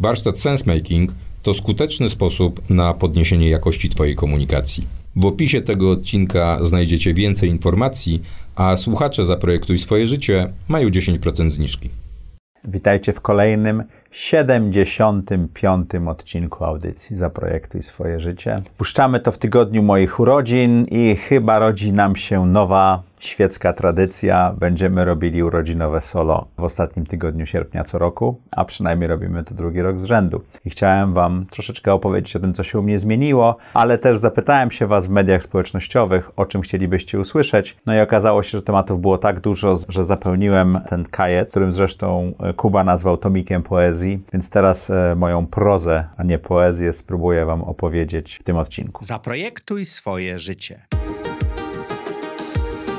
Warsztat Sensemaking to skuteczny sposób na podniesienie jakości Twojej komunikacji. W opisie tego odcinka znajdziecie więcej informacji, a słuchacze Zaprojektuj swoje życie mają 10% zniżki. Witajcie w kolejnym 75. odcinku audycji Zaprojektuj swoje życie. Puszczamy to w tygodniu moich urodzin i chyba rodzi nam się nowa świecka tradycja. Będziemy robili urodzinowe solo w ostatnim tygodniu sierpnia co roku, a przynajmniej robimy to drugi rok z rzędu. I chciałem Wam troszeczkę opowiedzieć o tym, co się u mnie zmieniło, ale też zapytałem się Was w mediach społecznościowych, o czym chcielibyście usłyszeć. No i okazało się, że tematów było tak dużo, że zapełniłem ten kajet, którym zresztą Kuba nazwał tomikiem poezji, więc teraz e, moją prozę, a nie poezję spróbuję Wam opowiedzieć w tym odcinku. Zaprojektuj swoje życie.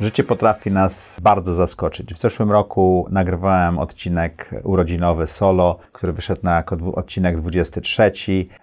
Życie potrafi nas bardzo zaskoczyć. W zeszłym roku nagrywałem odcinek urodzinowy solo, który wyszedł na odcinek 23.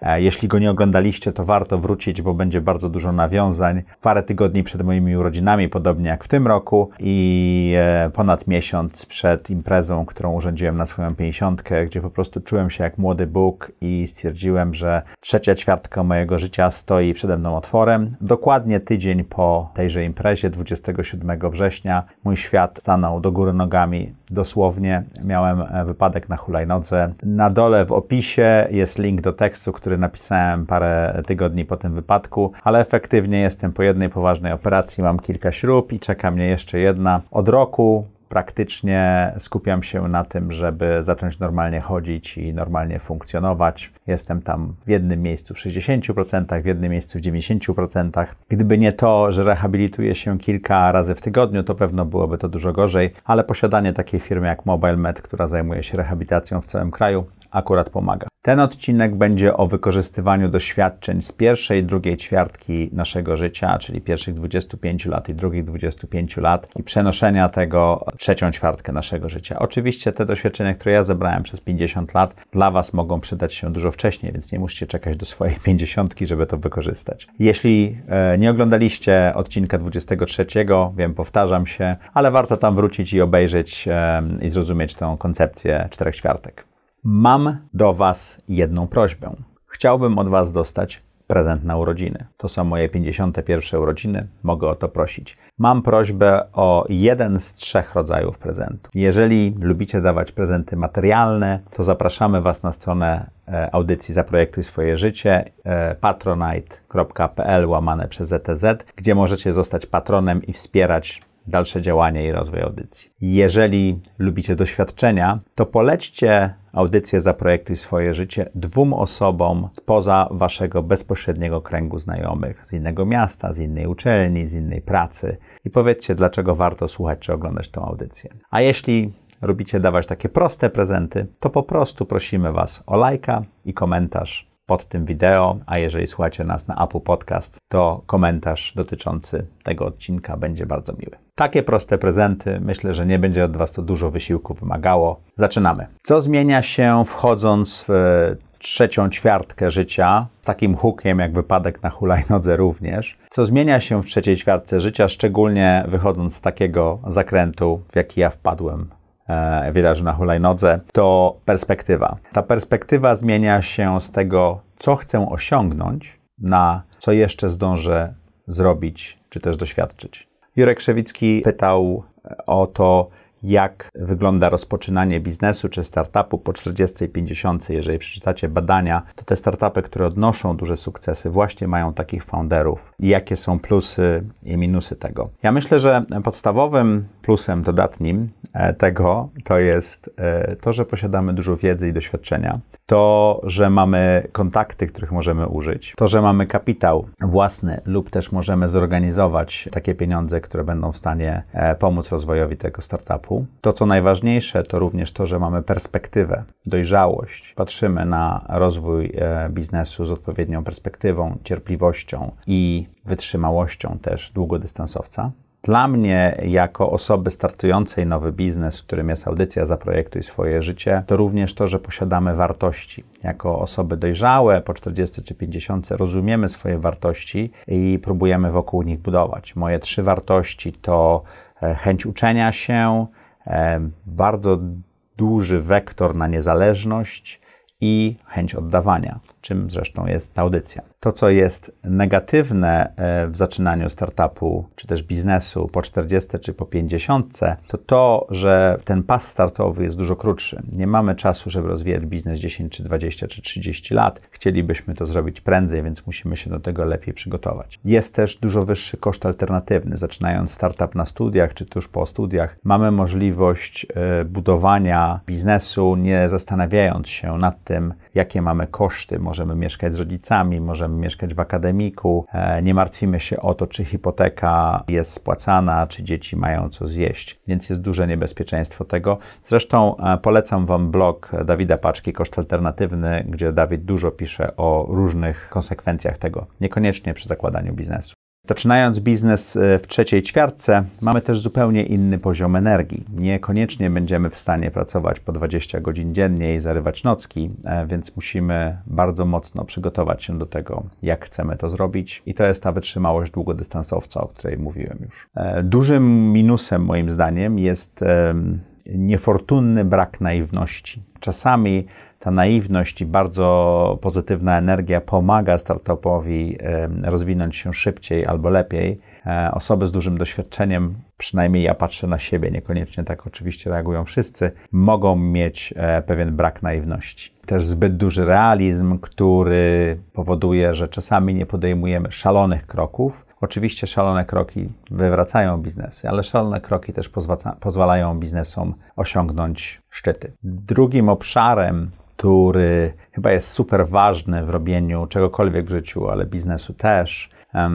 E, jeśli go nie oglądaliście, to warto wrócić, bo będzie bardzo dużo nawiązań. Parę tygodni przed moimi urodzinami, podobnie jak w tym roku, i e, ponad miesiąc przed imprezą, którą urządziłem na swoją pięćdziesiątkę, gdzie po prostu czułem się jak młody Bóg i stwierdziłem, że trzecia ćwiartka mojego życia stoi przede mną otworem. Dokładnie tydzień po tejże imprezie, 27 7 września mój świat stanął do góry nogami. Dosłownie miałem e, wypadek na hulajnodze. Na dole w opisie jest link do tekstu, który napisałem parę tygodni po tym wypadku, ale efektywnie jestem po jednej poważnej operacji. Mam kilka śrub i czeka mnie jeszcze jedna. Od roku praktycznie skupiam się na tym, żeby zacząć normalnie chodzić i normalnie funkcjonować. Jestem tam w jednym miejscu w 60%, w jednym miejscu w 90%. Gdyby nie to, że rehabilituję się kilka razy w tygodniu, to pewno byłoby to dużo gorzej, ale posiadanie takiej firmy jak MobileMed, która zajmuje się rehabilitacją w całym kraju, akurat pomaga. Ten odcinek będzie o wykorzystywaniu doświadczeń z pierwszej i drugiej ćwiartki naszego życia, czyli pierwszych 25 lat i drugich 25 lat i przenoszenia tego trzecią ćwiartkę naszego życia. Oczywiście te doświadczenia, które ja zebrałem przez 50 lat, dla Was mogą przydać się dużo wcześniej, więc nie musicie czekać do swojej 50, żeby to wykorzystać. Jeśli e, nie oglądaliście odcinka 23, wiem, powtarzam się, ale warto tam wrócić i obejrzeć e, i zrozumieć tę koncepcję czterech ćwiartek. Mam do Was jedną prośbę. Chciałbym od Was dostać prezent na urodziny. To są moje 51 urodziny, mogę o to prosić. Mam prośbę o jeden z trzech rodzajów prezentu. Jeżeli lubicie dawać prezenty materialne, to zapraszamy Was na stronę e, audycji Zaprojektuj swoje życie e, patronite.pl łamane przez ZTZ, gdzie możecie zostać patronem i wspierać dalsze działanie i rozwój audycji. Jeżeli lubicie doświadczenia, to polećcie audycję Zaprojektuj swoje życie dwóm osobom spoza waszego bezpośredniego kręgu znajomych, z innego miasta, z innej uczelni, z innej pracy i powiedzcie, dlaczego warto słuchać czy oglądać tę audycję. A jeśli lubicie dawać takie proste prezenty, to po prostu prosimy was o lajka i komentarz pod tym wideo, a jeżeli słuchacie nas na Apple Podcast, to komentarz dotyczący tego odcinka będzie bardzo miły. Takie proste prezenty, myślę, że nie będzie od Was to dużo wysiłku wymagało. Zaczynamy. Co zmienia się wchodząc w trzecią ćwiartkę życia, takim hukiem jak wypadek na hulajnodze również, co zmienia się w trzeciej ćwiartce życia, szczególnie wychodząc z takiego zakrętu, w jaki ja wpadłem wirażu na hulajnodze, to perspektywa. Ta perspektywa zmienia się z tego, co chcę osiągnąć, na co jeszcze zdążę zrobić, czy też doświadczyć. Jurek Szewicki pytał o to, jak wygląda rozpoczynanie biznesu czy startupu po 40 i 50. Jeżeli przeczytacie badania, to te startupy, które odnoszą duże sukcesy, właśnie mają takich founderów. I jakie są plusy i minusy tego? Ja myślę, że podstawowym plusem dodatnim e, tego to jest e, to, że posiadamy dużo wiedzy i doświadczenia, to, że mamy kontakty, których możemy użyć, to, że mamy kapitał własny lub też możemy zorganizować takie pieniądze, które będą w stanie e, pomóc rozwojowi tego startupu to, co najważniejsze, to również to, że mamy perspektywę, dojrzałość. Patrzymy na rozwój e, biznesu z odpowiednią perspektywą, cierpliwością i wytrzymałością też długodystansowca. Dla mnie, jako osoby startującej nowy biznes, którym jest audycja Zaprojektuj swoje życie, to również to, że posiadamy wartości. Jako osoby dojrzałe, po 40 czy 50, rozumiemy swoje wartości i próbujemy wokół nich budować. Moje trzy wartości to e, chęć uczenia się, bardzo duży wektor na niezależność i chęć oddawania, czym zresztą jest audycja. To, co jest negatywne e, w zaczynaniu startupu, czy też biznesu po 40 czy po 50, to to, że ten pas startowy jest dużo krótszy. Nie mamy czasu, żeby rozwijać biznes 10 czy 20 czy 30 lat. Chcielibyśmy to zrobić prędzej, więc musimy się do tego lepiej przygotować. Jest też dużo wyższy koszt alternatywny. Zaczynając startup na studiach, czy tuż po studiach, mamy możliwość e, budowania biznesu, nie zastanawiając się nad tym, jakie mamy koszty. Możemy mieszkać z rodzicami, możemy mieszkać w akademiku, e, nie martwimy się o to, czy hipoteka jest spłacana, czy dzieci mają co zjeść, więc jest duże niebezpieczeństwo tego. Zresztą e, polecam Wam blog Dawida Paczki, Koszt Alternatywny, gdzie Dawid dużo pisze o różnych konsekwencjach tego, niekoniecznie przy zakładaniu biznesu. Zaczynając biznes e, w trzeciej ćwiartce, mamy też zupełnie inny poziom energii. Niekoniecznie będziemy w stanie pracować po 20 godzin dziennie i zarywać nocki, e, więc musimy bardzo mocno przygotować się do tego, jak chcemy to zrobić. I to jest ta wytrzymałość długodystansowca, o której mówiłem już. E, dużym minusem, moim zdaniem, jest niefortunny brak naiwności. Czasami ta naiwność i bardzo pozytywna energia pomaga startupowi rozwinąć się szybciej albo lepiej. E, osoby z dużym doświadczeniem, przynajmniej ja patrzę na siebie, niekoniecznie tak oczywiście reagują wszyscy, mogą mieć e, pewien brak naiwności. Też zbyt duży realizm, który powoduje, że czasami nie podejmujemy szalonych kroków. Oczywiście szalone kroki wywracają biznesy, ale szalone kroki też pozwalają biznesom osiągnąć szczyty. Drugim obszarem, który chyba jest super ważny w robieniu czegokolwiek w życiu, ale biznesu też,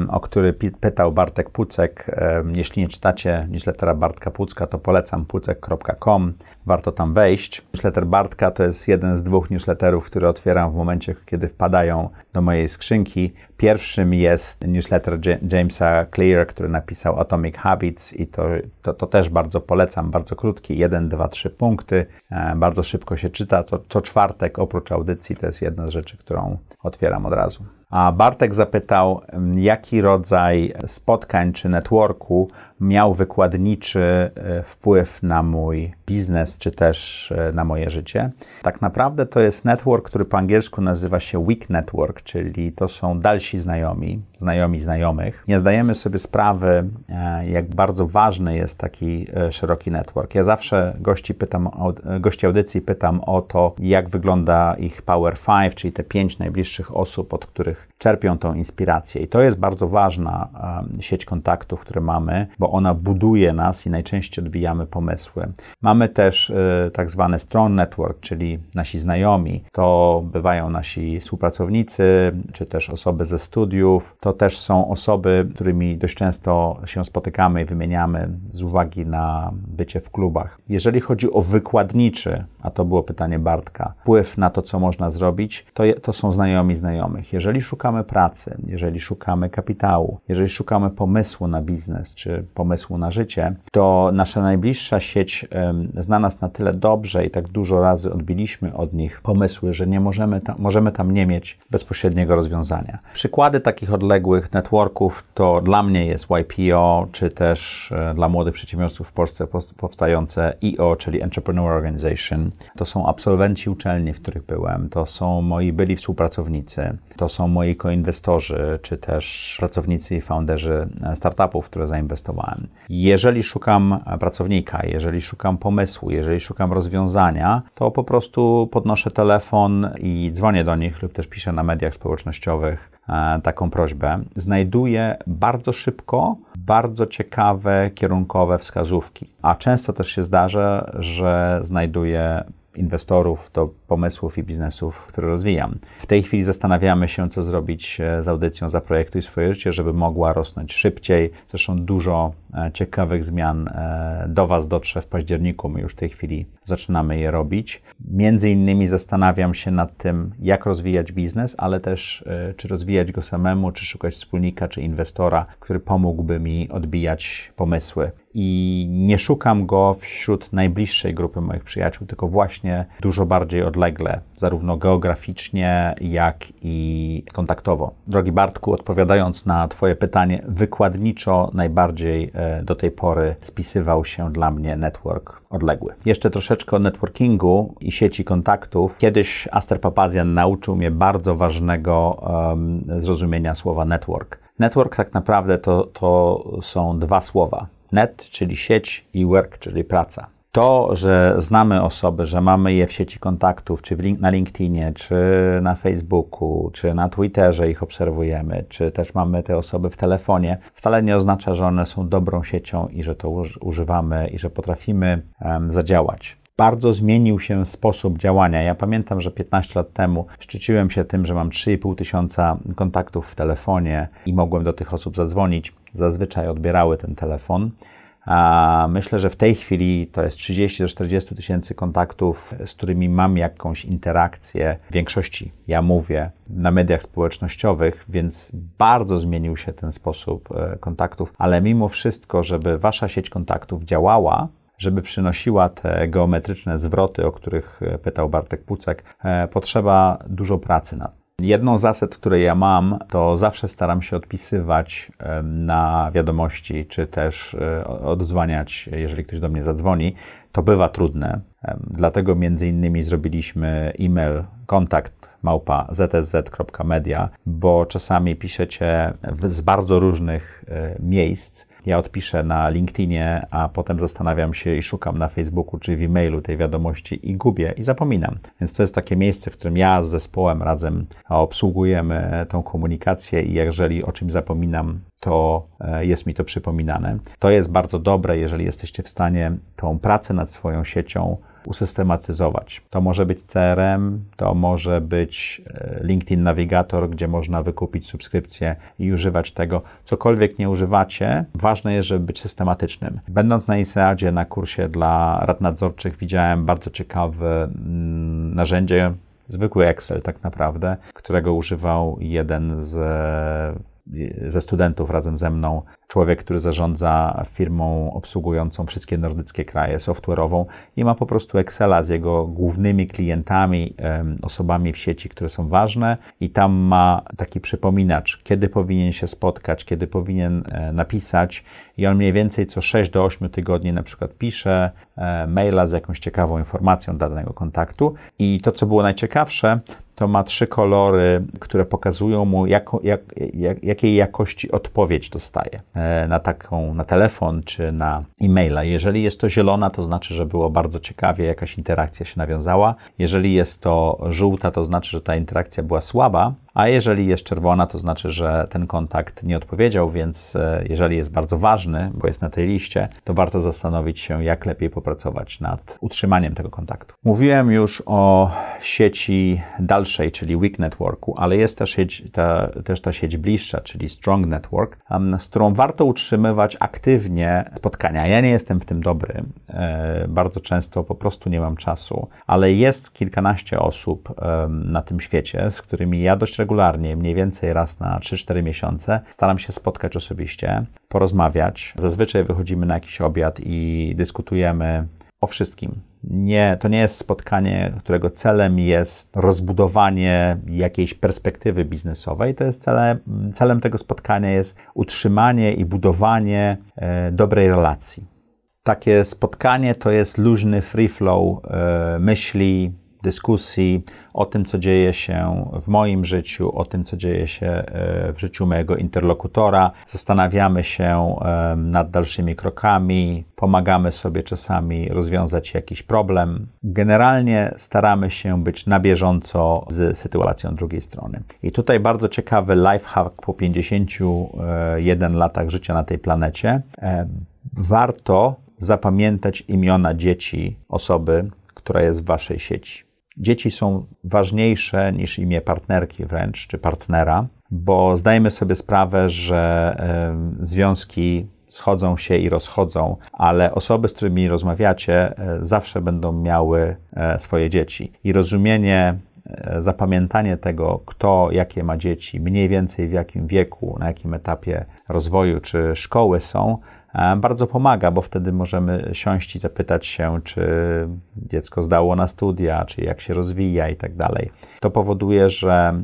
o który pytał Bartek Pucek. Jeśli nie czytacie newslettera Bartka Pucka, to polecam pucek.com. Warto tam wejść. Newsletter Bartka to jest jeden z dwóch newsletterów, które otwieram w momencie, kiedy wpadają do mojej skrzynki. Pierwszym jest newsletter Jamesa Clear, który napisał Atomic Habits i to, to, to też bardzo polecam, bardzo krótki, jeden, dwa, trzy punkty. E, bardzo szybko się czyta. To co czwartek oprócz audycji to jest jedna z rzeczy, którą otwieram od razu. A Bartek zapytał, jaki rodzaj spotkań czy networku miał wykładniczy e, wpływ na mój biznes, czy też e, na moje życie. Tak naprawdę to jest network, który po angielsku nazywa się weak network, czyli to są dalsi znajomi, znajomi znajomych. Nie zdajemy sobie sprawy, e, jak bardzo ważny jest taki szeroki network. Ja zawsze gości, pytam, gości audycji pytam o to, jak wygląda ich Power 5, czyli te pięć najbliższych osób, od których czerpią tą inspirację. I to jest bardzo ważna sieć kontaktów, które mamy, bo ona buduje nas i najczęściej odbijamy pomysły. Mamy też y, tak zwany strong network, czyli nasi znajomi. To bywają nasi współpracownicy, czy też osoby ze studiów. To też są osoby, którymi dość często się spotykamy i wymieniamy z uwagi na bycie w klubach. Jeżeli chodzi o wykładniczy, a to było pytanie Bartka, wpływ na to, co można zrobić, to, je, to są znajomi znajomych. Jeżeli szukamy pracy, jeżeli szukamy kapitału, jeżeli szukamy pomysłu na biznes, czy pomysłu na życie, to nasza najbliższa sieć zna nas na tyle dobrze i tak dużo razy odbiliśmy od nich pomysły, że nie możemy tam, możemy tam nie mieć bezpośredniego rozwiązania. Przykłady takich odległych networków to dla mnie jest YPO, czy też e, dla młodych przedsiębiorców w Polsce powstające EO, czyli Entrepreneur Organization. To są absolwenci uczelni, w których byłem, to są moi byli współpracownicy, to są moi koinwestorzy, czy też pracownicy i founderzy e, startupów, które zainwestowałem. Jeżeli szukam pracownika, jeżeli szukam pomysłu, jeżeli szukam rozwiązania, to po prostu podnoszę telefon i dzwonię do nich lub też piszę na mediach społecznościowych e, taką prośbę. Znajduję bardzo szybko bardzo ciekawe, kierunkowe wskazówki. A często też się zdarza, że znajduję inwestorów do pomysłów i biznesów, które rozwijam. W tej chwili zastanawiamy się, co zrobić e, z audycją Zaprojektuj swoje życie, żeby mogła rosnąć szybciej. Zresztą dużo e, ciekawych zmian e, do Was dotrze w październiku. My już w tej chwili zaczynamy je robić. Między innymi zastanawiam się nad tym, jak rozwijać biznes, ale też czy rozwijać go samemu, czy szukać wspólnika, czy inwestora, który pomógłby mi odbijać pomysły i nie szukam go wśród najbliższej grupy moich przyjaciół, tylko właśnie dużo bardziej odlegle, zarówno geograficznie, jak i kontaktowo. Drogi Bartku, odpowiadając na Twoje pytanie, wykładniczo najbardziej e, do tej pory spisywał się dla mnie network odległy. Jeszcze troszeczkę o networkingu i sieci kontaktów. Kiedyś Aster Papazian nauczył mnie bardzo ważnego um, zrozumienia słowa network. Network tak naprawdę to, to są dwa słowa net, czyli sieć, i work, czyli praca. To, że znamy osoby, że mamy je w sieci kontaktów, czy link, na LinkedInie, czy na Facebooku, czy na Twitterze ich obserwujemy, czy też mamy te osoby w telefonie, wcale nie oznacza, że one są dobrą siecią i że to używamy i że potrafimy um, zadziałać bardzo zmienił się sposób działania. Ja pamiętam, że 15 lat temu szczyciłem się tym, że mam 3,5 tysiąca kontaktów w telefonie i mogłem do tych osób zadzwonić. Zazwyczaj odbierały ten telefon. Myślę, że w tej chwili to jest 30-40 tysięcy kontaktów, z którymi mam jakąś interakcję. W większości ja mówię na mediach społecznościowych, więc bardzo zmienił się ten sposób e, kontaktów, ale mimo wszystko, żeby wasza sieć kontaktów działała, żeby przynosiła te geometryczne zwroty, o których e, pytał Bartek Pucek, e, potrzeba dużo pracy nad Jedną z zasad, które ja mam, to zawsze staram się odpisywać na wiadomości, czy też e, odzwaniać, jeżeli ktoś do mnie zadzwoni. To bywa trudne. Dlatego między innymi zrobiliśmy e-mail kontakt małpa zsz.media, bo czasami piszecie z bardzo różnych miejsc ja odpiszę na LinkedInie, a potem zastanawiam się i szukam na Facebooku czy w e-mailu tej wiadomości i gubię i zapominam. Więc to jest takie miejsce, w którym ja z zespołem razem obsługujemy tą komunikację i jeżeli o czymś zapominam, to e, jest mi to przypominane. To jest bardzo dobre, jeżeli jesteście w stanie tą pracę nad swoją siecią usystematyzować. To może być CRM, to może być e, LinkedIn Navigator, gdzie można wykupić subskrypcję i używać tego. Cokolwiek nie używacie, ważne jest, żeby być systematycznym. Będąc na INSEADzie na kursie dla rad nadzorczych, widziałem bardzo ciekawe mm, narzędzie, zwykły Excel tak naprawdę, którego używał jeden z ze studentów razem ze mną, człowiek, który zarządza firmą obsługującą wszystkie nordyckie kraje, software'ową i ma po prostu Excela z jego głównymi klientami, osobami w sieci, które są ważne. I tam ma taki przypominacz, kiedy powinien się spotkać, kiedy powinien e, napisać. I on mniej więcej co 6 do 8 tygodni na przykład pisze e, maila z jakąś ciekawą informacją danego kontaktu. I to, co było najciekawsze, to ma trzy kolory, które pokazują mu, jako, jak, jak, jakiej jakości odpowiedź dostaje na taką, na telefon czy na e-maila. Jeżeli jest to zielona, to znaczy, że było bardzo ciekawie, jakaś interakcja się nawiązała. Jeżeli jest to żółta, to znaczy, że ta interakcja była słaba, a jeżeli jest czerwona, to znaczy, że ten kontakt nie odpowiedział, więc e, jeżeli jest bardzo ważny, bo jest na tej liście, to warto zastanowić się, jak lepiej popracować nad utrzymaniem tego kontaktu. Mówiłem już o sieci dalszej, czyli Weak Networku, ale jest też, sieć, ta, też ta sieć bliższa, czyli Strong Network, z którą warto utrzymywać aktywnie spotkania. Ja nie jestem w tym dobry, e, bardzo często po prostu nie mam czasu, ale jest kilkanaście osób na tym świecie, z którymi ja dość regularnie, mniej więcej raz na 3-4 miesiące. Staram się spotkać osobiście, porozmawiać. Zazwyczaj wychodzimy na jakiś obiad i dyskutujemy o wszystkim. Nie, to nie jest spotkanie, którego celem jest rozbudowanie jakiejś perspektywy biznesowej. To jest celem, celem tego spotkania jest utrzymanie i budowanie e, dobrej relacji. Takie spotkanie to jest luźny free flow e, myśli, dyskusji o tym, co dzieje się w moim życiu, o tym, co dzieje się e, w życiu mojego interlokutora. Zastanawiamy się nad dalszymi krokami, pomagamy sobie czasami rozwiązać jakiś problem. Generalnie staramy się być na bieżąco z sytuacją drugiej strony. I tutaj bardzo ciekawy lifehack po 51 latach życia na tej planecie. E, warto zapamiętać imiona dzieci osoby, która jest w waszej sieci. Dzieci są ważniejsze niż imię partnerki wręcz, czy partnera, bo zdajemy sobie sprawę, że związki schodzą się i rozchodzą, ale osoby, z którymi rozmawiacie, e, zawsze będą miały e, swoje dzieci. I rozumienie, e, zapamiętanie tego, kto jakie ma dzieci, mniej więcej w jakim wieku, na jakim etapie rozwoju czy szkoły są, bardzo pomaga, bo wtedy możemy siąść i zapytać się, czy dziecko zdało na studia, czy jak się rozwija i tak dalej. To powoduje, że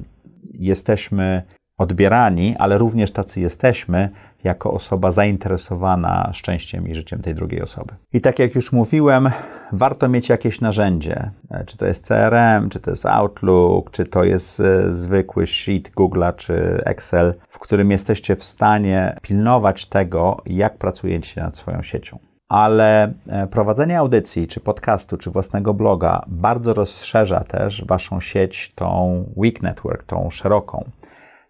jesteśmy odbierani, ale również tacy jesteśmy jako osoba zainteresowana szczęściem i życiem tej drugiej osoby. I tak jak już mówiłem, warto mieć jakieś narzędzie. E, czy to jest CRM, czy to jest Outlook, czy to jest e, zwykły sheet Google'a, czy Excel, w którym jesteście w stanie pilnować tego, jak pracujecie nad swoją siecią ale e, prowadzenie audycji, czy podcastu, czy własnego bloga bardzo rozszerza też Waszą sieć, tą weak network, tą szeroką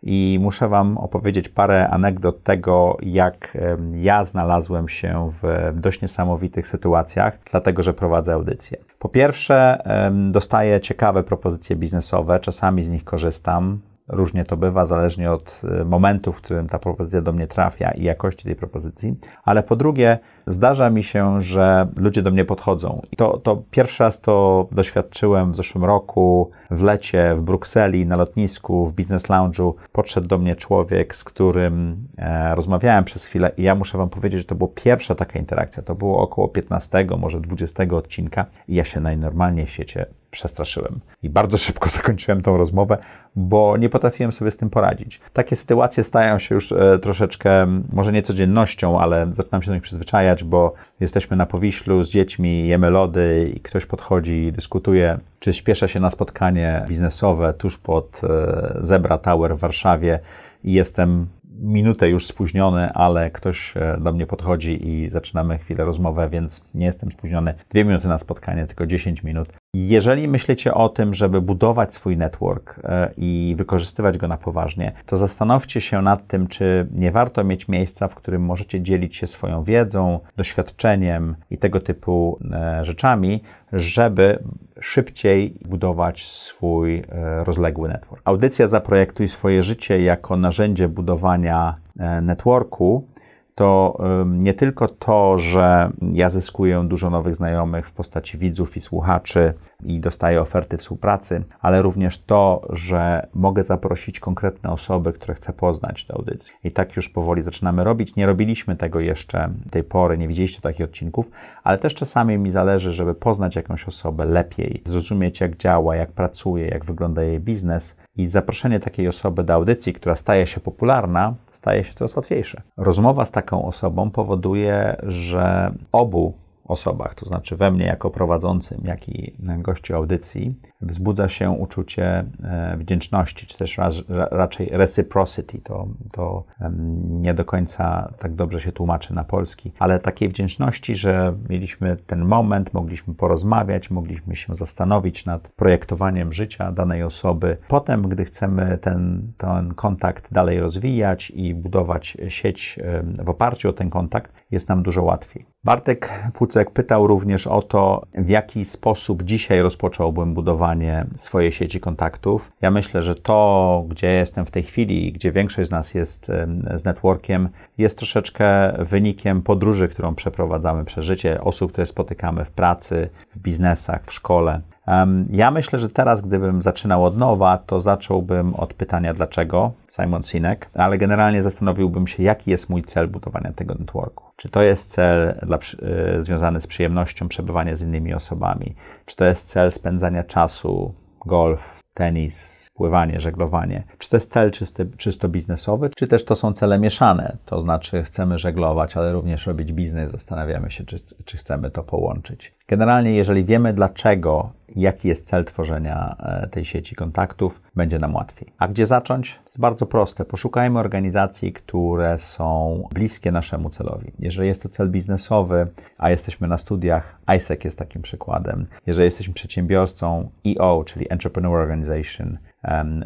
i muszę Wam opowiedzieć parę anegdot tego, jak ja znalazłem się w dość niesamowitych sytuacjach, dlatego że prowadzę audycję. Po pierwsze, dostaję ciekawe propozycje biznesowe, czasami z nich korzystam. Różnie to bywa, zależnie od e, momentu, w którym ta propozycja do mnie trafia i jakości tej propozycji. Ale po drugie, zdarza mi się, że ludzie do mnie podchodzą. I to, to pierwszy raz to doświadczyłem w zeszłym roku w lecie w Brukseli na lotnisku, w Business Lounge'u. Podszedł do mnie człowiek, z którym e, rozmawiałem przez chwilę i ja muszę Wam powiedzieć, że to była pierwsza taka interakcja. To było około 15, może 20 odcinka i ja się najnormalniej w świecie przestraszyłem. I bardzo szybko zakończyłem tą rozmowę, bo nie potrafiłem sobie z tym poradzić. Takie sytuacje stają się już e, troszeczkę, może nie codziennością, ale zaczynam się do nich przyzwyczajać, bo jesteśmy na Powiślu z dziećmi, jemy lody i ktoś podchodzi i dyskutuje, czy śpieszę się na spotkanie biznesowe tuż pod e, Zebra Tower w Warszawie i jestem minutę już spóźniony, ale ktoś e, do mnie podchodzi i zaczynamy chwilę rozmowę, więc nie jestem spóźniony. Dwie minuty na spotkanie, tylko 10 minut. Jeżeli myślicie o tym, żeby budować swój network e, i wykorzystywać go na poważnie, to zastanówcie się nad tym, czy nie warto mieć miejsca, w którym możecie dzielić się swoją wiedzą, doświadczeniem i tego typu e, rzeczami, żeby szybciej budować swój e, rozległy network. Audycja Zaprojektuj swoje życie jako narzędzie budowania networku to nie tylko to, że ja zyskuję dużo nowych znajomych w postaci widzów i słuchaczy i dostaję oferty współpracy, ale również to, że mogę zaprosić konkretne osoby, które chcę poznać do audycji. I tak już powoli zaczynamy robić. Nie robiliśmy tego jeszcze tej pory, nie widzieliście takich odcinków, ale też czasami mi zależy, żeby poznać jakąś osobę lepiej, zrozumieć jak działa, jak pracuje, jak wygląda jej biznes i zaproszenie takiej osoby do audycji, która staje się popularna, staje się coraz łatwiejsze. Rozmowa z taką osobą powoduje, że obu osobach, to znaczy we mnie jako prowadzącym, jak i gościu audycji, wzbudza się uczucie e, wdzięczności, czy też raczej reciprocity. To, to nie do końca tak dobrze się tłumaczy na polski, ale takiej wdzięczności, że mieliśmy ten moment, mogliśmy porozmawiać, mogliśmy się zastanowić nad projektowaniem życia danej osoby. Potem, gdy chcemy ten, ten kontakt dalej rozwijać i budować sieć w oparciu o ten kontakt, jest nam dużo łatwiej. Bartek Pucek pytał również o to, w jaki sposób dzisiaj rozpocząłbym budowanie swojej sieci kontaktów. Ja myślę, że to, gdzie jestem w tej chwili, gdzie większość z nas jest z networkiem, jest troszeczkę wynikiem podróży, którą przeprowadzamy przez życie, osób, które spotykamy w pracy, w biznesach, w szkole. Ja myślę, że teraz, gdybym zaczynał od nowa, to zacząłbym od pytania dlaczego, Simon Sinek, ale generalnie zastanowiłbym się, jaki jest mój cel budowania tego networku. Czy to jest cel dla, y, związany z przyjemnością przebywania z innymi osobami? Czy to jest cel spędzania czasu, golf, tenis, pływanie, żeglowanie. Czy to jest cel czysty, czysto biznesowy, czy też to są cele mieszane? To znaczy chcemy żeglować, ale również robić biznes, zastanawiamy się, czy, czy chcemy to połączyć. Generalnie, jeżeli wiemy dlaczego, jaki jest cel tworzenia e, tej sieci kontaktów, będzie nam łatwiej. A gdzie zacząć? Jest bardzo proste. Poszukajmy organizacji, które są bliskie naszemu celowi. Jeżeli jest to cel biznesowy, a jesteśmy na studiach, ISEC jest takim przykładem. Jeżeli jesteśmy przedsiębiorcą, EO, czyli Entrepreneur Organization,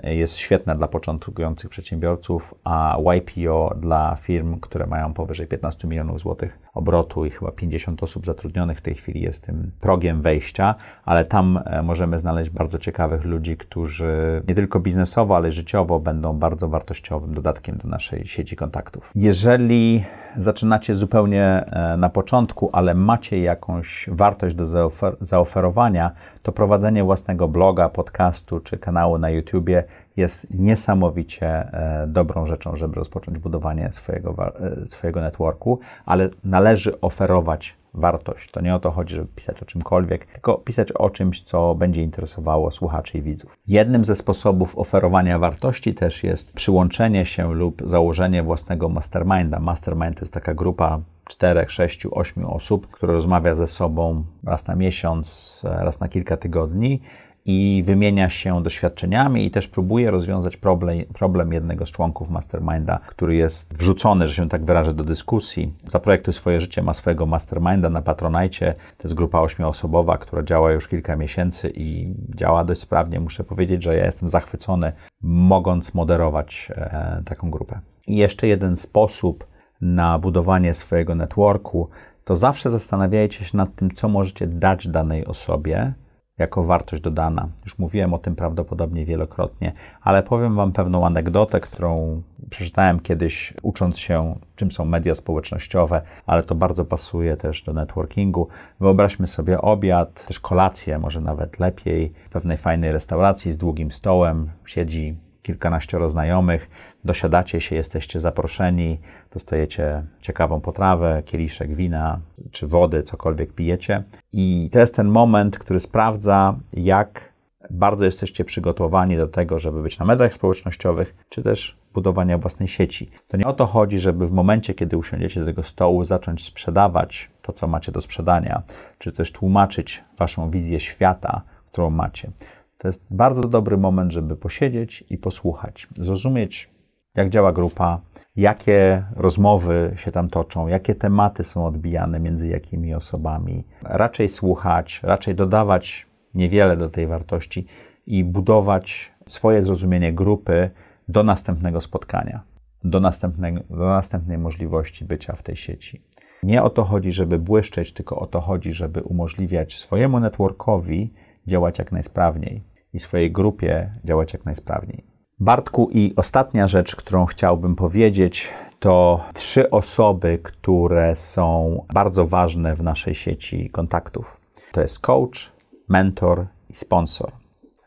jest świetne dla początkujących przedsiębiorców, a YPO dla firm, które mają powyżej 15 milionów złotych obrotu i chyba 50 osób zatrudnionych w tej chwili jest tym progiem wejścia, ale tam e, możemy znaleźć bardzo ciekawych ludzi, którzy nie tylko biznesowo, ale życiowo będą bardzo wartościowym dodatkiem do naszej sieci kontaktów. Jeżeli zaczynacie zupełnie e, na początku, ale macie jakąś wartość do zaofer zaoferowania, to prowadzenie własnego bloga, podcastu czy kanału na YouTubie jest niesamowicie e, dobrą rzeczą, żeby rozpocząć budowanie swojego, e, swojego networku, ale należy oferować wartość. To nie o to chodzi, żeby pisać o czymkolwiek, tylko pisać o czymś, co będzie interesowało słuchaczy i widzów. Jednym ze sposobów oferowania wartości też jest przyłączenie się lub założenie własnego masterminda. Mastermind to jest taka grupa 4, 6, 8 osób, które rozmawia ze sobą raz na miesiąc, raz na kilka tygodni i wymienia się doświadczeniami i też próbuje rozwiązać problem, problem jednego z członków masterminda, który jest wrzucony, że się tak wyrażę, do dyskusji. Zaprojektuj swoje życie, ma swojego masterminda na Patronite. To jest grupa ośmioosobowa, która działa już kilka miesięcy i działa dość sprawnie. Muszę powiedzieć, że ja jestem zachwycony, mogąc moderować e, taką grupę. I jeszcze jeden sposób na budowanie swojego networku, to zawsze zastanawiajcie się nad tym, co możecie dać danej osobie, jako wartość dodana. Już mówiłem o tym prawdopodobnie wielokrotnie, ale powiem Wam pewną anegdotę, którą przeczytałem kiedyś, ucząc się, czym są media społecznościowe, ale to bardzo pasuje też do networkingu. Wyobraźmy sobie obiad, też kolację, może nawet lepiej, w pewnej fajnej restauracji z długim stołem siedzi kilkanaścioro znajomych, dosiadacie się, jesteście zaproszeni, dostajecie ciekawą potrawę, kieliszek wina czy wody, cokolwiek pijecie. I to jest ten moment, który sprawdza, jak bardzo jesteście przygotowani do tego, żeby być na mediach społecznościowych, czy też budowania własnej sieci. To nie o to chodzi, żeby w momencie, kiedy usiądziecie do tego stołu, zacząć sprzedawać to, co macie do sprzedania, czy też tłumaczyć waszą wizję świata, którą macie. To jest bardzo dobry moment, żeby posiedzieć i posłuchać, zrozumieć, jak działa grupa, jakie rozmowy się tam toczą, jakie tematy są odbijane między jakimi osobami. Raczej słuchać, raczej dodawać niewiele do tej wartości i budować swoje zrozumienie grupy do następnego spotkania, do, następnego, do następnej możliwości bycia w tej sieci. Nie o to chodzi, żeby błyszczeć, tylko o to chodzi, żeby umożliwiać swojemu networkowi działać jak najsprawniej i swojej grupie działać jak najsprawniej. Bartku, i ostatnia rzecz, którą chciałbym powiedzieć, to trzy osoby, które są bardzo ważne w naszej sieci kontaktów. To jest coach, mentor i sponsor.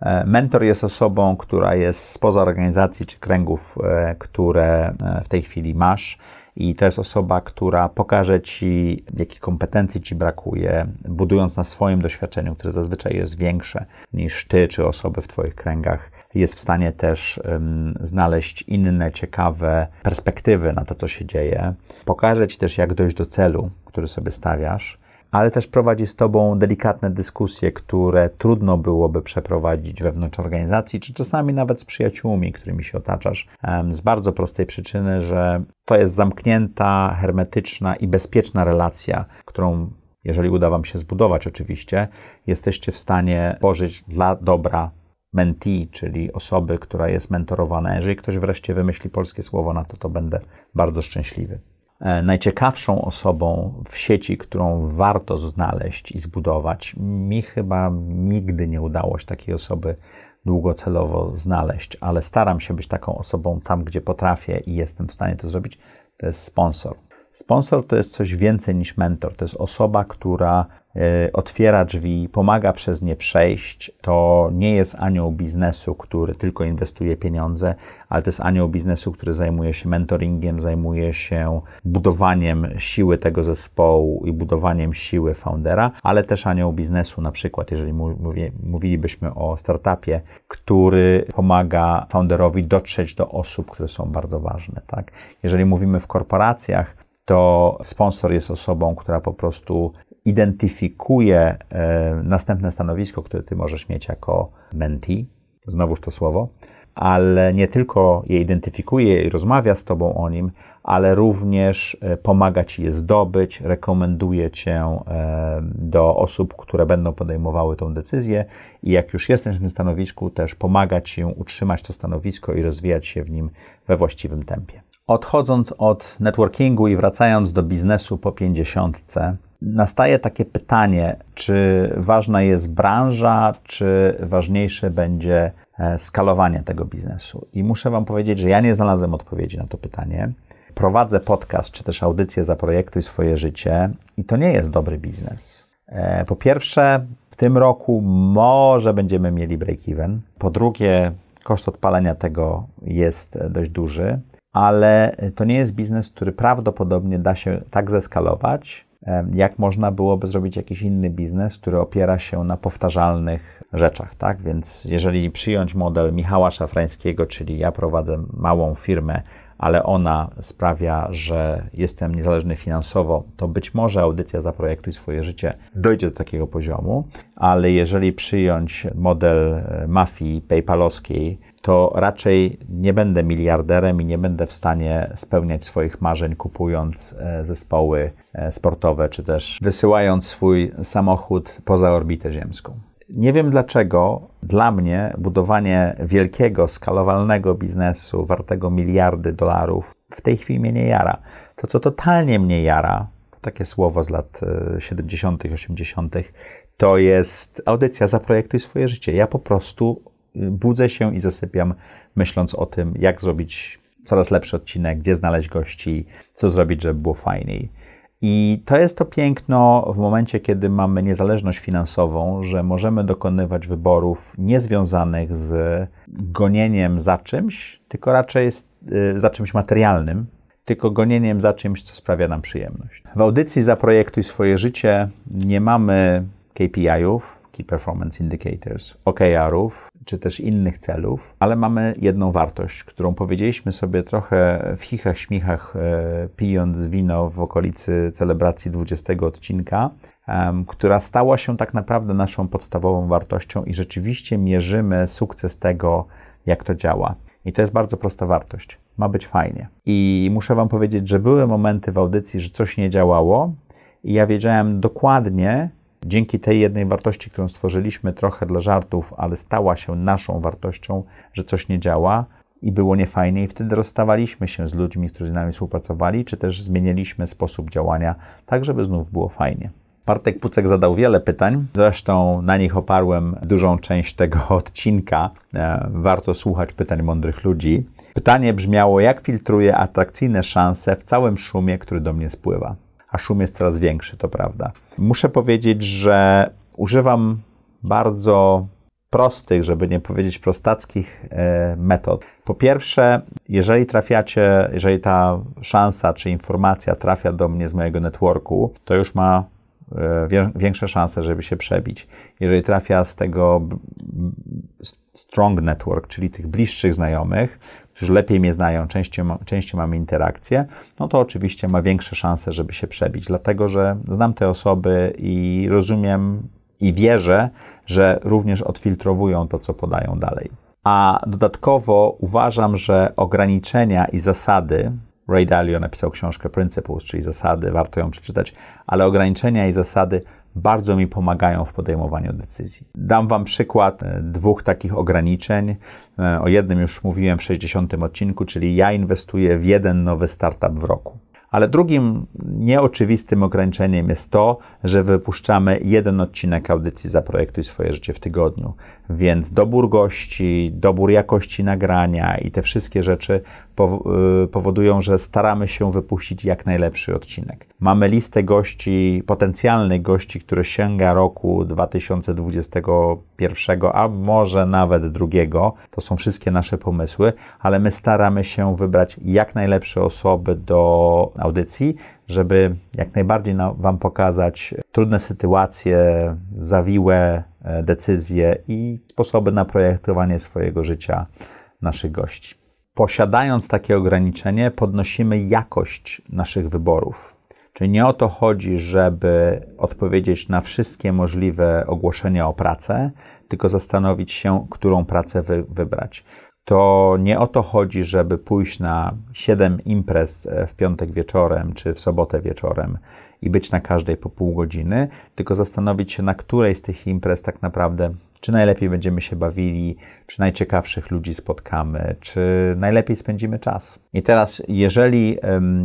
E, mentor jest osobą, która jest spoza organizacji czy kręgów, e, które e, w tej chwili masz i to jest osoba, która pokaże Ci, jakich kompetencji Ci brakuje, budując na swoim doświadczeniu, które zazwyczaj jest większe niż Ty czy osoby w Twoich kręgach. Jest w stanie też um, znaleźć inne, ciekawe perspektywy na to, co się dzieje. Pokaże Ci też, jak dojść do celu, który sobie stawiasz ale też prowadzi z Tobą delikatne dyskusje, które trudno byłoby przeprowadzić wewnątrz organizacji, czy czasami nawet z przyjaciółmi, którymi się otaczasz, z bardzo prostej przyczyny, że to jest zamknięta, hermetyczna i bezpieczna relacja, którą jeżeli uda Wam się zbudować, oczywiście, jesteście w stanie tworzyć dla dobra mentee, czyli osoby, która jest mentorowana. Jeżeli ktoś wreszcie wymyśli polskie słowo na to, to będę bardzo szczęśliwy. E, najciekawszą osobą w sieci, którą warto znaleźć i zbudować. Mi chyba nigdy nie udało się takiej osoby długocelowo znaleźć, ale staram się być taką osobą tam, gdzie potrafię i jestem w stanie to zrobić. To jest sponsor. Sponsor to jest coś więcej niż mentor. To jest osoba, która E, otwiera drzwi, pomaga przez nie przejść. To nie jest anioł biznesu, który tylko inwestuje pieniądze, ale to jest anioł biznesu, który zajmuje się mentoringiem, zajmuje się budowaniem siły tego zespołu i budowaniem siły foundera, ale też anioł biznesu, na przykład, jeżeli mówilibyśmy o startupie, który pomaga founderowi dotrzeć do osób, które są bardzo ważne. Tak? Jeżeli mówimy w korporacjach, to sponsor jest osobą, która po prostu identyfikuje e, następne stanowisko, które ty możesz mieć jako mentee, znowuż to słowo, ale nie tylko je identyfikuje i rozmawia z Tobą o nim, ale również e, pomaga Ci je zdobyć, rekomenduje Cię e, do osób, które będą podejmowały tą decyzję. I jak już jesteś w tym stanowisku, też pomaga Ci utrzymać to stanowisko i rozwijać się w nim we właściwym tempie. Odchodząc od networkingu i wracając do biznesu po pięćdziesiątce, nastaje takie pytanie, czy ważna jest branża, czy ważniejsze będzie e, skalowanie tego biznesu. I muszę Wam powiedzieć, że ja nie znalazłem odpowiedzi na to pytanie. Prowadzę podcast, czy też audycję za projektuj swoje życie i to nie jest dobry biznes. E, po pierwsze, w tym roku może będziemy mieli break-even. Po drugie, koszt odpalenia tego jest dość duży, ale to nie jest biznes, który prawdopodobnie da się tak zeskalować, jak można byłoby zrobić jakiś inny biznes, który opiera się na powtarzalnych rzeczach, tak? Więc jeżeli przyjąć model Michała Szafrańskiego, czyli ja prowadzę małą firmę, ale ona sprawia, że jestem niezależny finansowo, to być może audycja Zaprojektuj swoje życie dojdzie do takiego poziomu, ale jeżeli przyjąć model e, mafii paypalowskiej, to raczej nie będę miliarderem i nie będę w stanie spełniać swoich marzeń, kupując e, zespoły e, sportowe, czy też wysyłając swój samochód poza orbitę ziemską. Nie wiem dlaczego dla mnie budowanie wielkiego, skalowalnego biznesu wartego miliardy dolarów w tej chwili mnie nie jara. To, co totalnie mnie jara, takie słowo z lat 70., e, 80., to jest audycja Zaprojektuj swoje życie. Ja po prostu budzę się i zasypiam myśląc o tym, jak zrobić coraz lepszy odcinek, gdzie znaleźć gości, co zrobić, żeby było fajniej. I to jest to piękno w momencie, kiedy mamy niezależność finansową, że możemy dokonywać wyborów niezwiązanych z gonieniem za czymś, tylko raczej y, za czymś materialnym, tylko gonieniem za czymś, co sprawia nam przyjemność. W audycji Zaprojektuj swoje życie nie mamy KPI-ów, Key Performance Indicators, OKR-ów, czy też innych celów, ale mamy jedną wartość, którą powiedzieliśmy sobie trochę w chichach, śmichach, e, pijąc wino w okolicy celebracji 20 odcinka, która stała się tak naprawdę naszą podstawową wartością i rzeczywiście mierzymy sukces tego, jak to działa. I to jest bardzo prosta wartość. Ma być fajnie. I muszę Wam powiedzieć, że były momenty w audycji, że coś nie działało, i ja wiedziałem dokładnie, Dzięki tej jednej wartości, którą stworzyliśmy trochę dla żartów, ale stała się naszą wartością, że coś nie działa i było niefajnie, i wtedy rozstawaliśmy się z ludźmi, którzy z nami współpracowali, czy też zmieniliśmy sposób działania, tak żeby znów było fajnie. Bartek Pucek zadał wiele pytań, zresztą na nich oparłem dużą część tego odcinka. E, warto słuchać pytań mądrych ludzi. Pytanie brzmiało: jak filtruję atrakcyjne szanse w całym szumie, który do mnie spływa? A szum jest coraz większy, to prawda. Muszę powiedzieć, że używam bardzo prostych, żeby nie powiedzieć prostackich e, metod. Po pierwsze, jeżeli trafiacie, jeżeli ta szansa czy informacja trafia do mnie z mojego networku, to już ma e, większe szanse, żeby się przebić. Jeżeli trafia z tego strong network, czyli tych bliższych znajomych, którzy lepiej mnie znają, częściej, częściej mamy interakcję, no to oczywiście ma większe szanse, żeby się przebić, dlatego że znam te osoby i rozumiem i wierzę, że również odfiltrowują to, co podają dalej. A dodatkowo uważam, że ograniczenia i zasady, Ray Dalio napisał książkę Principles, czyli zasady, warto ją przeczytać, ale ograniczenia i zasady bardzo mi pomagają w podejmowaniu decyzji. Dam Wam przykład e, dwóch takich ograniczeń. E, o jednym już mówiłem w 60 odcinku, czyli ja inwestuję w jeden nowy startup w roku. Ale drugim nieoczywistym ograniczeniem jest to, że wypuszczamy jeden odcinek audycji Zaprojektuj swoje życie w tygodniu. Więc dobór gości, dobór jakości nagrania i te wszystkie rzeczy y, powodują, że staramy się wypuścić jak najlepszy odcinek. Mamy listę gości, potencjalnych gości, które sięga roku 2021, a może nawet drugiego. To są wszystkie nasze pomysły, ale my staramy się wybrać jak najlepsze osoby do audycji, żeby jak najbardziej Wam pokazać trudne sytuacje, zawiłe e, decyzje i sposoby na projektowanie swojego życia naszych gości. Posiadając takie ograniczenie, podnosimy jakość naszych wyborów. Czyli nie o to chodzi, żeby odpowiedzieć na wszystkie możliwe ogłoszenia o pracę, tylko zastanowić się, którą pracę wy wybrać to nie o to chodzi, żeby pójść na 7 imprez e, w piątek wieczorem czy w sobotę wieczorem i być na każdej po pół godziny, tylko zastanowić się, na której z tych imprez tak naprawdę czy najlepiej będziemy się bawili, czy najciekawszych ludzi spotkamy, czy najlepiej spędzimy czas. I teraz, jeżeli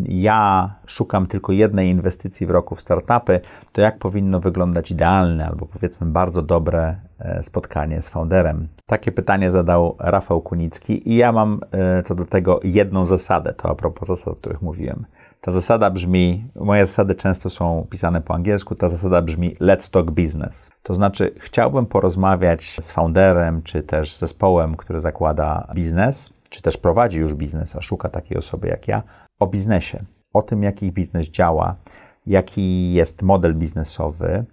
ja szukam tylko jednej inwestycji w roku w startupy, to jak powinno wyglądać idealne albo powiedzmy bardzo dobre e, spotkanie z founderem? Takie pytanie zadał Rafał Kunicki i ja mam e, co do tego jedną zasadę, to a propos zasad, o których mówiłem. Ta zasada brzmi, moje zasady często są pisane po angielsku, ta zasada brzmi let's talk business. To znaczy, chciałbym porozmawiać z founderem, czy też zespołem, który zakłada biznes, czy też prowadzi już biznes, a szuka takiej osoby jak ja, o biznesie, o tym, jaki biznes działa, jaki jest model biznesowy,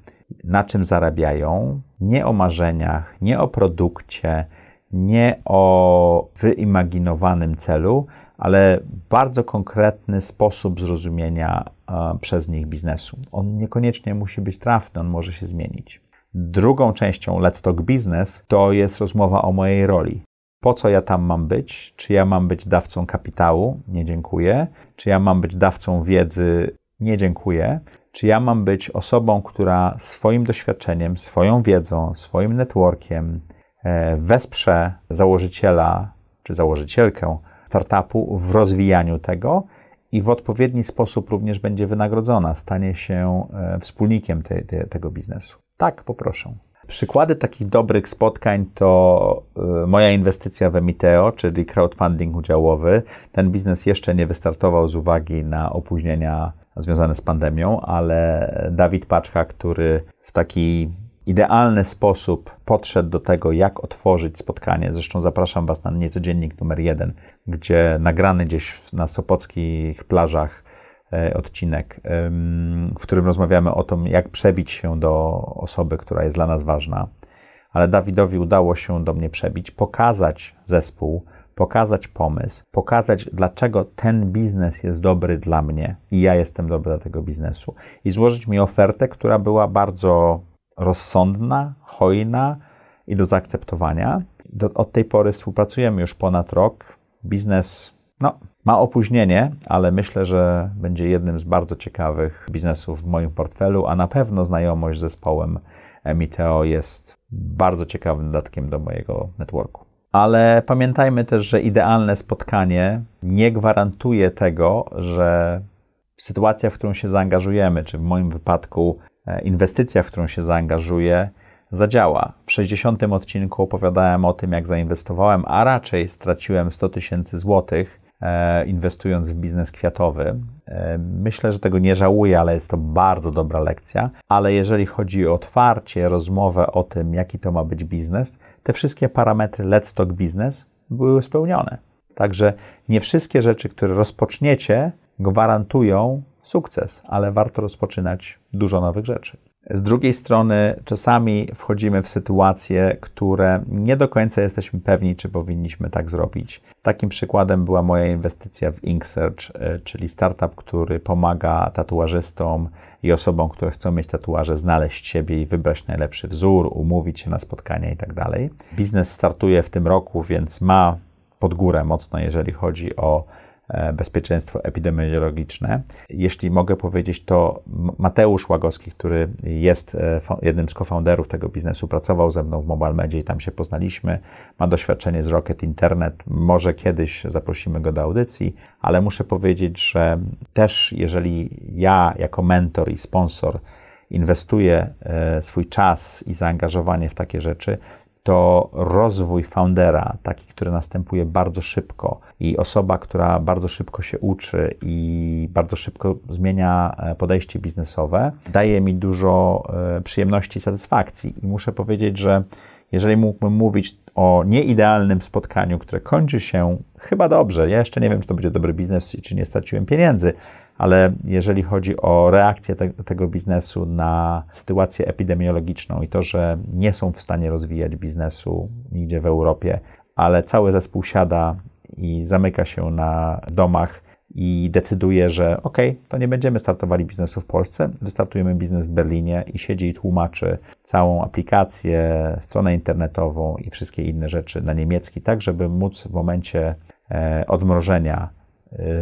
na czym zarabiają, nie o marzeniach, nie o produkcie, nie o wyimaginowanym celu, ale bardzo konkretny sposób zrozumienia e, przez nich biznesu. On niekoniecznie musi być trafny, on może się zmienić. Drugą częścią Let's Talk Business to jest rozmowa o mojej roli. Po co ja tam mam być? Czy ja mam być dawcą kapitału? Nie dziękuję. Czy ja mam być dawcą wiedzy? Nie dziękuję. Czy ja mam być osobą, która swoim doświadczeniem, swoją wiedzą, swoim networkiem wesprze założyciela czy założycielkę startupu w rozwijaniu tego i w odpowiedni sposób również będzie wynagrodzona, stanie się e, wspólnikiem te, te, tego biznesu. Tak, poproszę. Przykłady takich dobrych spotkań to e, moja inwestycja w Emiteo, czyli crowdfunding udziałowy. Ten biznes jeszcze nie wystartował z uwagi na opóźnienia związane z pandemią, ale Dawid Paczka, który w taki idealny sposób podszedł do tego, jak otworzyć spotkanie. Zresztą zapraszam Was na niecodziennik numer jeden, gdzie nagrany gdzieś na sopockich plażach e, odcinek, w którym rozmawiamy o tym, jak przebić się do osoby, która jest dla nas ważna. Ale Dawidowi udało się do mnie przebić, pokazać zespół, pokazać pomysł, pokazać, dlaczego ten biznes jest dobry dla mnie i ja jestem dobry dla tego biznesu. I złożyć mi ofertę, która była bardzo rozsądna, hojna i do zaakceptowania. Do, od tej pory współpracujemy już ponad rok. Biznes no, ma opóźnienie, ale myślę, że będzie jednym z bardzo ciekawych biznesów w moim portfelu, a na pewno znajomość z zespołem Emiteo jest bardzo ciekawym dodatkiem do mojego networku. Ale pamiętajmy też, że idealne spotkanie nie gwarantuje tego, że sytuacja, w którą się zaangażujemy, czy w moim wypadku inwestycja, w którą się zaangażuję, zadziała. W 60 odcinku opowiadałem o tym, jak zainwestowałem, a raczej straciłem 100 tysięcy złotych, e, inwestując w biznes kwiatowy. E, myślę, że tego nie żałuję, ale jest to bardzo dobra lekcja. Ale jeżeli chodzi o otwarcie, rozmowę o tym, jaki to ma być biznes, te wszystkie parametry Let's Talk Business były spełnione. Także nie wszystkie rzeczy, które rozpoczniecie, gwarantują sukces, ale warto rozpoczynać dużo nowych rzeczy. Z drugiej strony, czasami wchodzimy w sytuacje, które nie do końca jesteśmy pewni, czy powinniśmy tak zrobić. Takim przykładem była moja inwestycja w InkSearch, e, czyli startup, który pomaga tatuażystom i osobom, które chcą mieć tatuaże, znaleźć siebie i wybrać najlepszy wzór, umówić się na spotkania itd. Tak Biznes startuje w tym roku, więc ma pod górę mocno, jeżeli chodzi o bezpieczeństwo epidemiologiczne. Jeśli mogę powiedzieć, to Mateusz Łagowski, który jest e, jednym z cofounderów tego biznesu, pracował ze mną w Mobile Media i tam się poznaliśmy. Ma doświadczenie z Rocket Internet. Może kiedyś zaprosimy go do audycji, ale muszę powiedzieć, że też jeżeli ja jako mentor i sponsor inwestuję e, swój czas i zaangażowanie w takie rzeczy, to rozwój foundera, taki, który następuje bardzo szybko i osoba, która bardzo szybko się uczy i bardzo szybko zmienia e, podejście biznesowe, daje mi dużo e, przyjemności i satysfakcji. I muszę powiedzieć, że jeżeli mógłbym mówić o nieidealnym spotkaniu, które kończy się chyba dobrze, ja jeszcze nie wiem, czy to będzie dobry biznes, czy nie straciłem pieniędzy, ale jeżeli chodzi o reakcję te, tego biznesu na sytuację epidemiologiczną i to, że nie są w stanie rozwijać biznesu nigdzie w Europie, ale cały zespół siada i zamyka się na domach i decyduje, że ok, to nie będziemy startowali biznesu w Polsce, wystartujemy biznes w Berlinie i siedzi i tłumaczy całą aplikację, stronę internetową i wszystkie inne rzeczy na niemiecki, tak żeby móc w momencie e, odmrożenia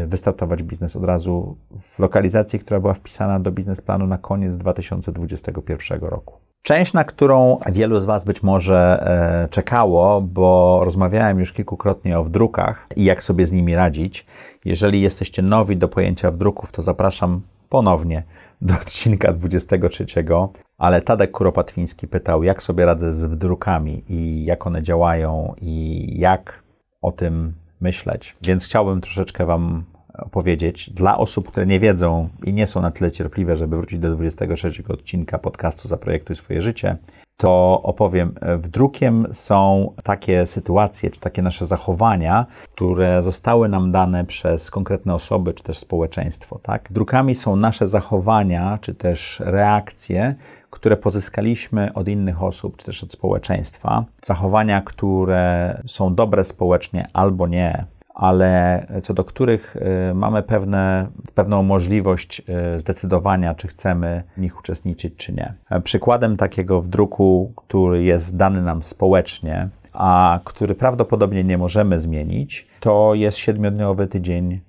wystartować biznes od razu w lokalizacji, która była wpisana do biznesplanu na koniec 2021 roku. Część, na którą wielu z Was być może e, czekało, bo rozmawiałem już kilkukrotnie o wdrukach i jak sobie z nimi radzić. Jeżeli jesteście nowi do pojęcia wdruków, to zapraszam ponownie do odcinka 23, ale Tadek Kuropatwiński pytał, jak sobie radzę z wdrukami i jak one działają i jak o tym myśleć. Więc chciałbym troszeczkę Wam opowiedzieć. Dla osób, które nie wiedzą i nie są na tyle cierpliwe, żeby wrócić do 23 odcinka podcastu Zaprojektuj swoje życie, to opowiem. Wdrukiem są takie sytuacje, czy takie nasze zachowania, które zostały nam dane przez konkretne osoby, czy też społeczeństwo. Tak? Wdrukami są nasze zachowania, czy też reakcje, które pozyskaliśmy od innych osób, czy też od społeczeństwa. Zachowania, które są dobre społecznie albo nie, ale co do których y, mamy pewne, pewną możliwość y, zdecydowania, czy chcemy w nich uczestniczyć, czy nie. Przykładem takiego wdruku, który jest dany nam społecznie, a który prawdopodobnie nie możemy zmienić, to jest siedmiodniowy tydzień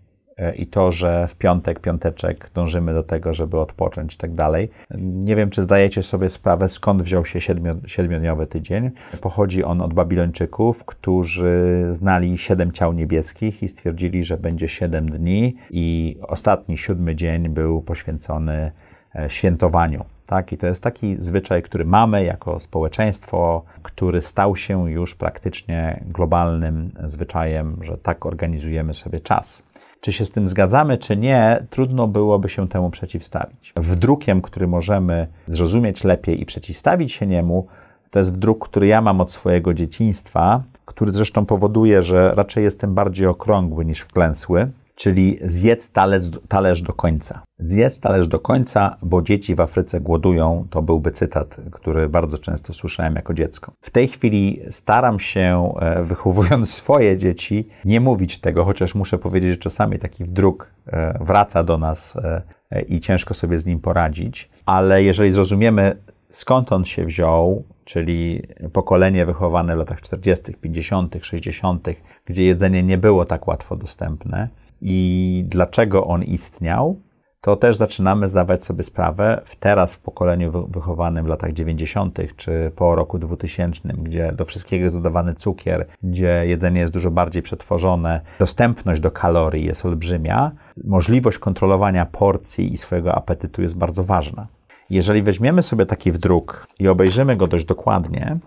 i to, że w piątek, piąteczek dążymy do tego, żeby odpocząć i tak dalej. Nie wiem, czy zdajecie sobie sprawę, skąd wziął się siedmio, siedmiodniowy tydzień. Pochodzi on od Babilończyków, którzy znali siedem ciał niebieskich i stwierdzili, że będzie siedem dni i ostatni, siódmy dzień był poświęcony e, świętowaniu. Tak? I to jest taki zwyczaj, który mamy jako społeczeństwo, który stał się już praktycznie globalnym zwyczajem, że tak organizujemy sobie czas. Czy się z tym zgadzamy, czy nie, trudno byłoby się temu przeciwstawić. Wdrukiem, który możemy zrozumieć lepiej i przeciwstawić się niemu, to jest wdruk, który ja mam od swojego dzieciństwa, który zresztą powoduje, że raczej jestem bardziej okrągły niż wklęsły czyli zjedz talerz, talerz do końca. Zjedz talerz do końca, bo dzieci w Afryce głodują. To byłby cytat, który bardzo często słyszałem jako dziecko. W tej chwili staram się, e, wychowując swoje dzieci, nie mówić tego, chociaż muszę powiedzieć, że czasami taki wdruk e, wraca do nas e, i ciężko sobie z nim poradzić. Ale jeżeli zrozumiemy, skąd on się wziął, czyli pokolenie wychowane w latach 40., 50., 60., gdzie jedzenie nie było tak łatwo dostępne, i dlaczego on istniał, to też zaczynamy zdawać sobie sprawę teraz w pokoleniu wychowanym w latach 90. czy po roku 2000, gdzie do wszystkiego jest dodawany cukier, gdzie jedzenie jest dużo bardziej przetworzone, dostępność do kalorii jest olbrzymia, możliwość kontrolowania porcji i swojego apetytu jest bardzo ważna. Jeżeli weźmiemy sobie taki wdruk i obejrzymy go dość dokładnie,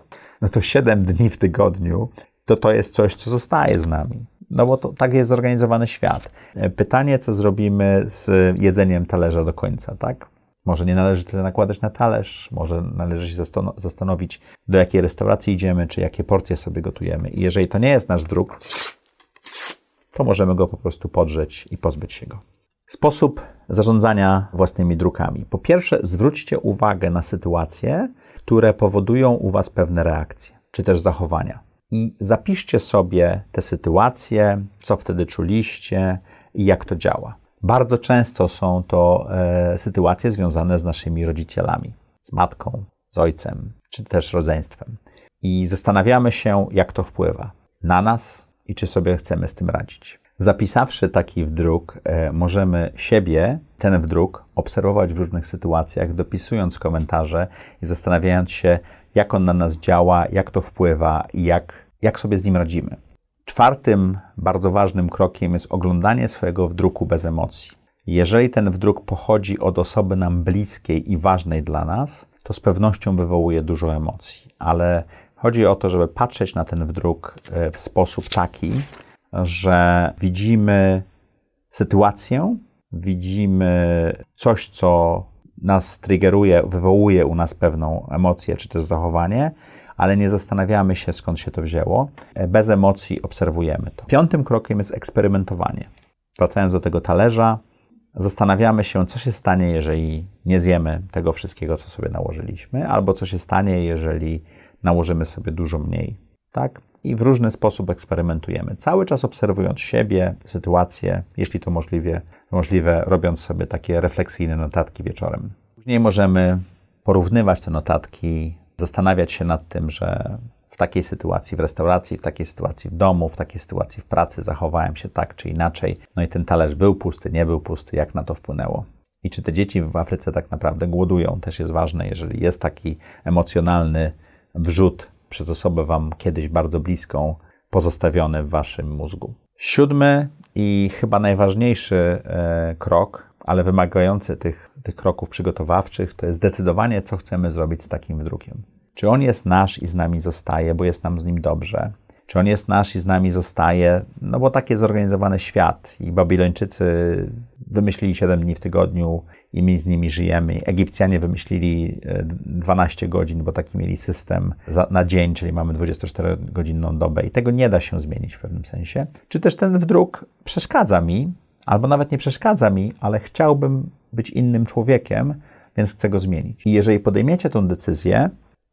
no to 7 dni w tygodniu to to jest coś, co zostaje z nami. No bo to, tak jest zorganizowany świat. E, pytanie, co zrobimy z jedzeniem talerza do końca, tak? Może nie należy tyle nakładać na talerz, może należy się zastanowić, do jakiej restauracji idziemy, czy jakie porcje sobie gotujemy. I jeżeli to nie jest nasz druk, to możemy go po prostu podrzeć i pozbyć się go. Sposób zarządzania własnymi drukami. Po pierwsze, zwróćcie uwagę na sytuacje, które powodują u Was pewne reakcje, czy też zachowania i zapiszcie sobie te sytuacje, co wtedy czuliście i jak to działa. Bardzo często są to e, sytuacje związane z naszymi rodzicielami, z matką, z ojcem, czy też rodzeństwem. I zastanawiamy się, jak to wpływa na nas i czy sobie chcemy z tym radzić. Zapisawszy taki wdruk, e, możemy siebie, ten wdruk, obserwować w różnych sytuacjach, dopisując komentarze i zastanawiając się, jak on na nas działa, jak to wpływa i jak jak sobie z nim radzimy. Czwartym bardzo ważnym krokiem jest oglądanie swojego wdruku bez emocji. Jeżeli ten wdruk pochodzi od osoby nam bliskiej i ważnej dla nas, to z pewnością wywołuje dużo emocji, ale chodzi o to, żeby patrzeć na ten wdruk e, w sposób taki, że widzimy sytuację, widzimy coś, co nas triggeruje, wywołuje u nas pewną emocję czy też zachowanie, ale nie zastanawiamy się, skąd się to wzięło. E, bez emocji obserwujemy to. Piątym krokiem jest eksperymentowanie. Wracając do tego talerza, zastanawiamy się, co się stanie, jeżeli nie zjemy tego wszystkiego, co sobie nałożyliśmy, albo co się stanie, jeżeli nałożymy sobie dużo mniej. Tak? I w różny sposób eksperymentujemy. Cały czas obserwując siebie, sytuację, jeśli to możliwe, możliwe robiąc sobie takie refleksyjne notatki wieczorem. Później możemy porównywać te notatki, zastanawiać się nad tym, że w takiej sytuacji w restauracji, w takiej sytuacji w domu, w takiej sytuacji w pracy zachowałem się tak czy inaczej. No i ten talerz był pusty, nie był pusty, jak na to wpłynęło. I czy te dzieci w Afryce tak naprawdę głodują, też jest ważne, jeżeli jest taki emocjonalny wrzut przez osobę Wam kiedyś bardzo bliską, pozostawiony w Waszym mózgu. Siódmy i chyba najważniejszy e, krok, ale wymagający tych, tych kroków przygotowawczych, to jest zdecydowanie, co chcemy zrobić z takim wdrukiem. Czy on jest nasz i z nami zostaje, bo jest nam z nim dobrze? Czy on jest nasz i z nami zostaje? No bo tak jest zorganizowany świat i Babilończycy wymyślili 7 dni w tygodniu i my z nimi żyjemy. Egipcjanie wymyślili 12 e, godzin, bo taki mieli system na dzień, czyli mamy 24-godzinną dobę i tego nie da się zmienić w pewnym sensie. Czy też ten wdruk przeszkadza mi, albo nawet nie przeszkadza mi, ale chciałbym być innym człowiekiem, więc chcę go zmienić. I jeżeli podejmiecie tę decyzję,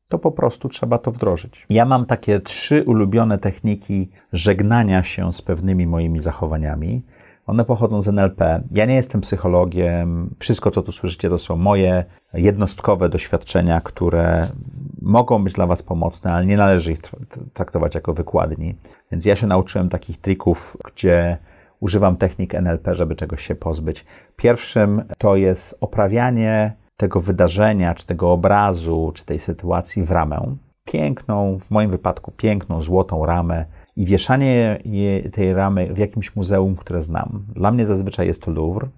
to po prostu trzeba to wdrożyć. Ja mam takie trzy ulubione techniki żegnania się z pewnymi moimi zachowaniami. One pochodzą z NLP. Ja nie jestem psychologiem. Wszystko, co tu słyszycie, to są moje jednostkowe doświadczenia, które mogą być dla Was pomocne, ale nie należy ich traktować jako wykładni. Więc ja się nauczyłem takich trików, gdzie używam technik NLP, żeby czegoś się pozbyć. Pierwszym to jest oprawianie tego wydarzenia, czy tego obrazu, czy tej sytuacji w ramę. Piękną, w moim wypadku piękną, złotą ramę i wieszanie tej ramy w jakimś muzeum, które znam. Dla mnie zazwyczaj jest to Louvre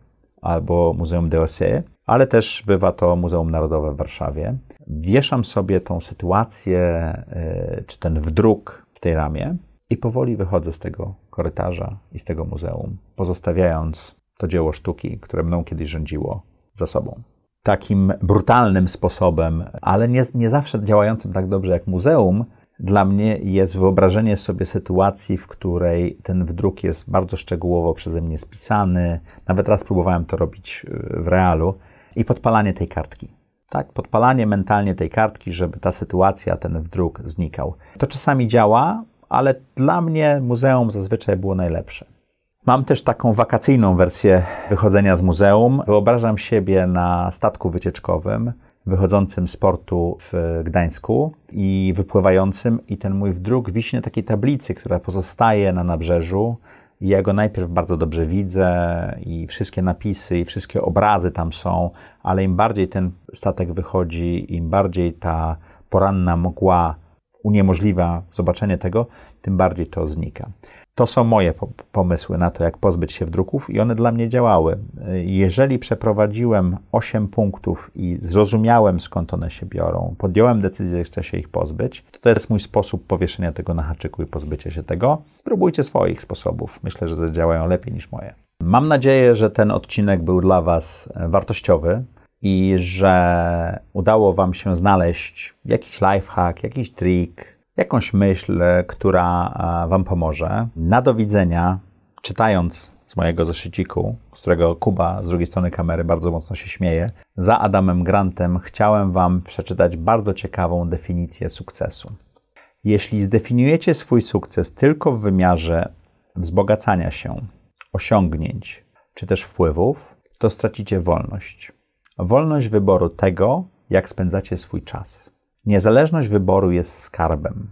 albo Muzeum d'Orsay, ale też bywa to Muzeum Narodowe w Warszawie. Wieszam sobie tą sytuację, e, czy ten wdruk w tej ramie i powoli wychodzę z tego korytarza i z tego muzeum, pozostawiając to dzieło sztuki, które mną kiedyś rządziło, za sobą takim brutalnym sposobem, ale nie, nie zawsze działającym tak dobrze jak muzeum, dla mnie jest wyobrażenie sobie sytuacji, w której ten wdruk jest bardzo szczegółowo przeze mnie spisany. Nawet raz próbowałem to robić y, w realu i podpalanie tej kartki. Tak, podpalanie mentalnie tej kartki, żeby ta sytuacja, ten wdruk znikał. To czasami działa, ale dla mnie muzeum zazwyczaj było najlepsze. Mam też taką wakacyjną wersję wychodzenia z muzeum. Wyobrażam siebie na statku wycieczkowym wychodzącym z portu w Gdańsku i wypływającym i ten mój wdruk wisi takiej tablicy, która pozostaje na nabrzeżu. I ja go najpierw bardzo dobrze widzę i wszystkie napisy i wszystkie obrazy tam są, ale im bardziej ten statek wychodzi, im bardziej ta poranna mgła uniemożliwia zobaczenie tego, tym bardziej to znika. To są moje pomysły na to, jak pozbyć się wdruków, i one dla mnie działały. Jeżeli przeprowadziłem 8 punktów i zrozumiałem, skąd one się biorą, podjąłem decyzję, że chcę się ich pozbyć, to to jest mój sposób powieszenia tego na haczyku i pozbycia się tego. Spróbujcie swoich sposobów. Myślę, że zadziałają lepiej niż moje. Mam nadzieję, że ten odcinek był dla Was wartościowy i że udało Wam się znaleźć jakiś lifehack, jakiś trik, jakąś myśl, która Wam pomoże. Na do widzenia, czytając z mojego zeszyciku, z którego Kuba z drugiej strony kamery bardzo mocno się śmieje, za Adamem Grantem chciałem Wam przeczytać bardzo ciekawą definicję sukcesu. Jeśli zdefiniujecie swój sukces tylko w wymiarze wzbogacania się, osiągnięć czy też wpływów, to stracicie wolność. Wolność wyboru tego, jak spędzacie swój czas. Niezależność wyboru jest skarbem.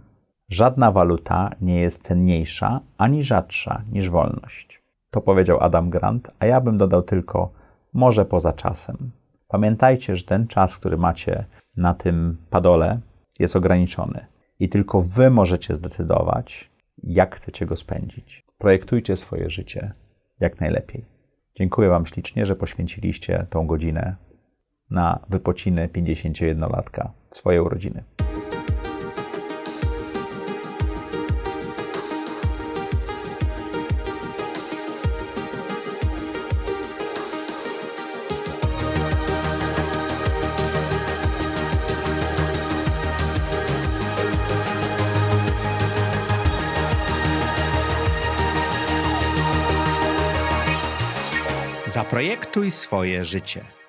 Żadna waluta nie jest cenniejsza ani rzadsza niż wolność. To powiedział Adam Grant, a ja bym dodał tylko może poza czasem. Pamiętajcie, że ten czas, który macie na tym padole, jest ograniczony i tylko wy możecie zdecydować, jak chcecie go spędzić. Projektujcie swoje życie jak najlepiej. Dziękuję Wam ślicznie, że poświęciliście tą godzinę na wypociny 51-latka w swoje urodziny. Zaprojektuj swoje życie.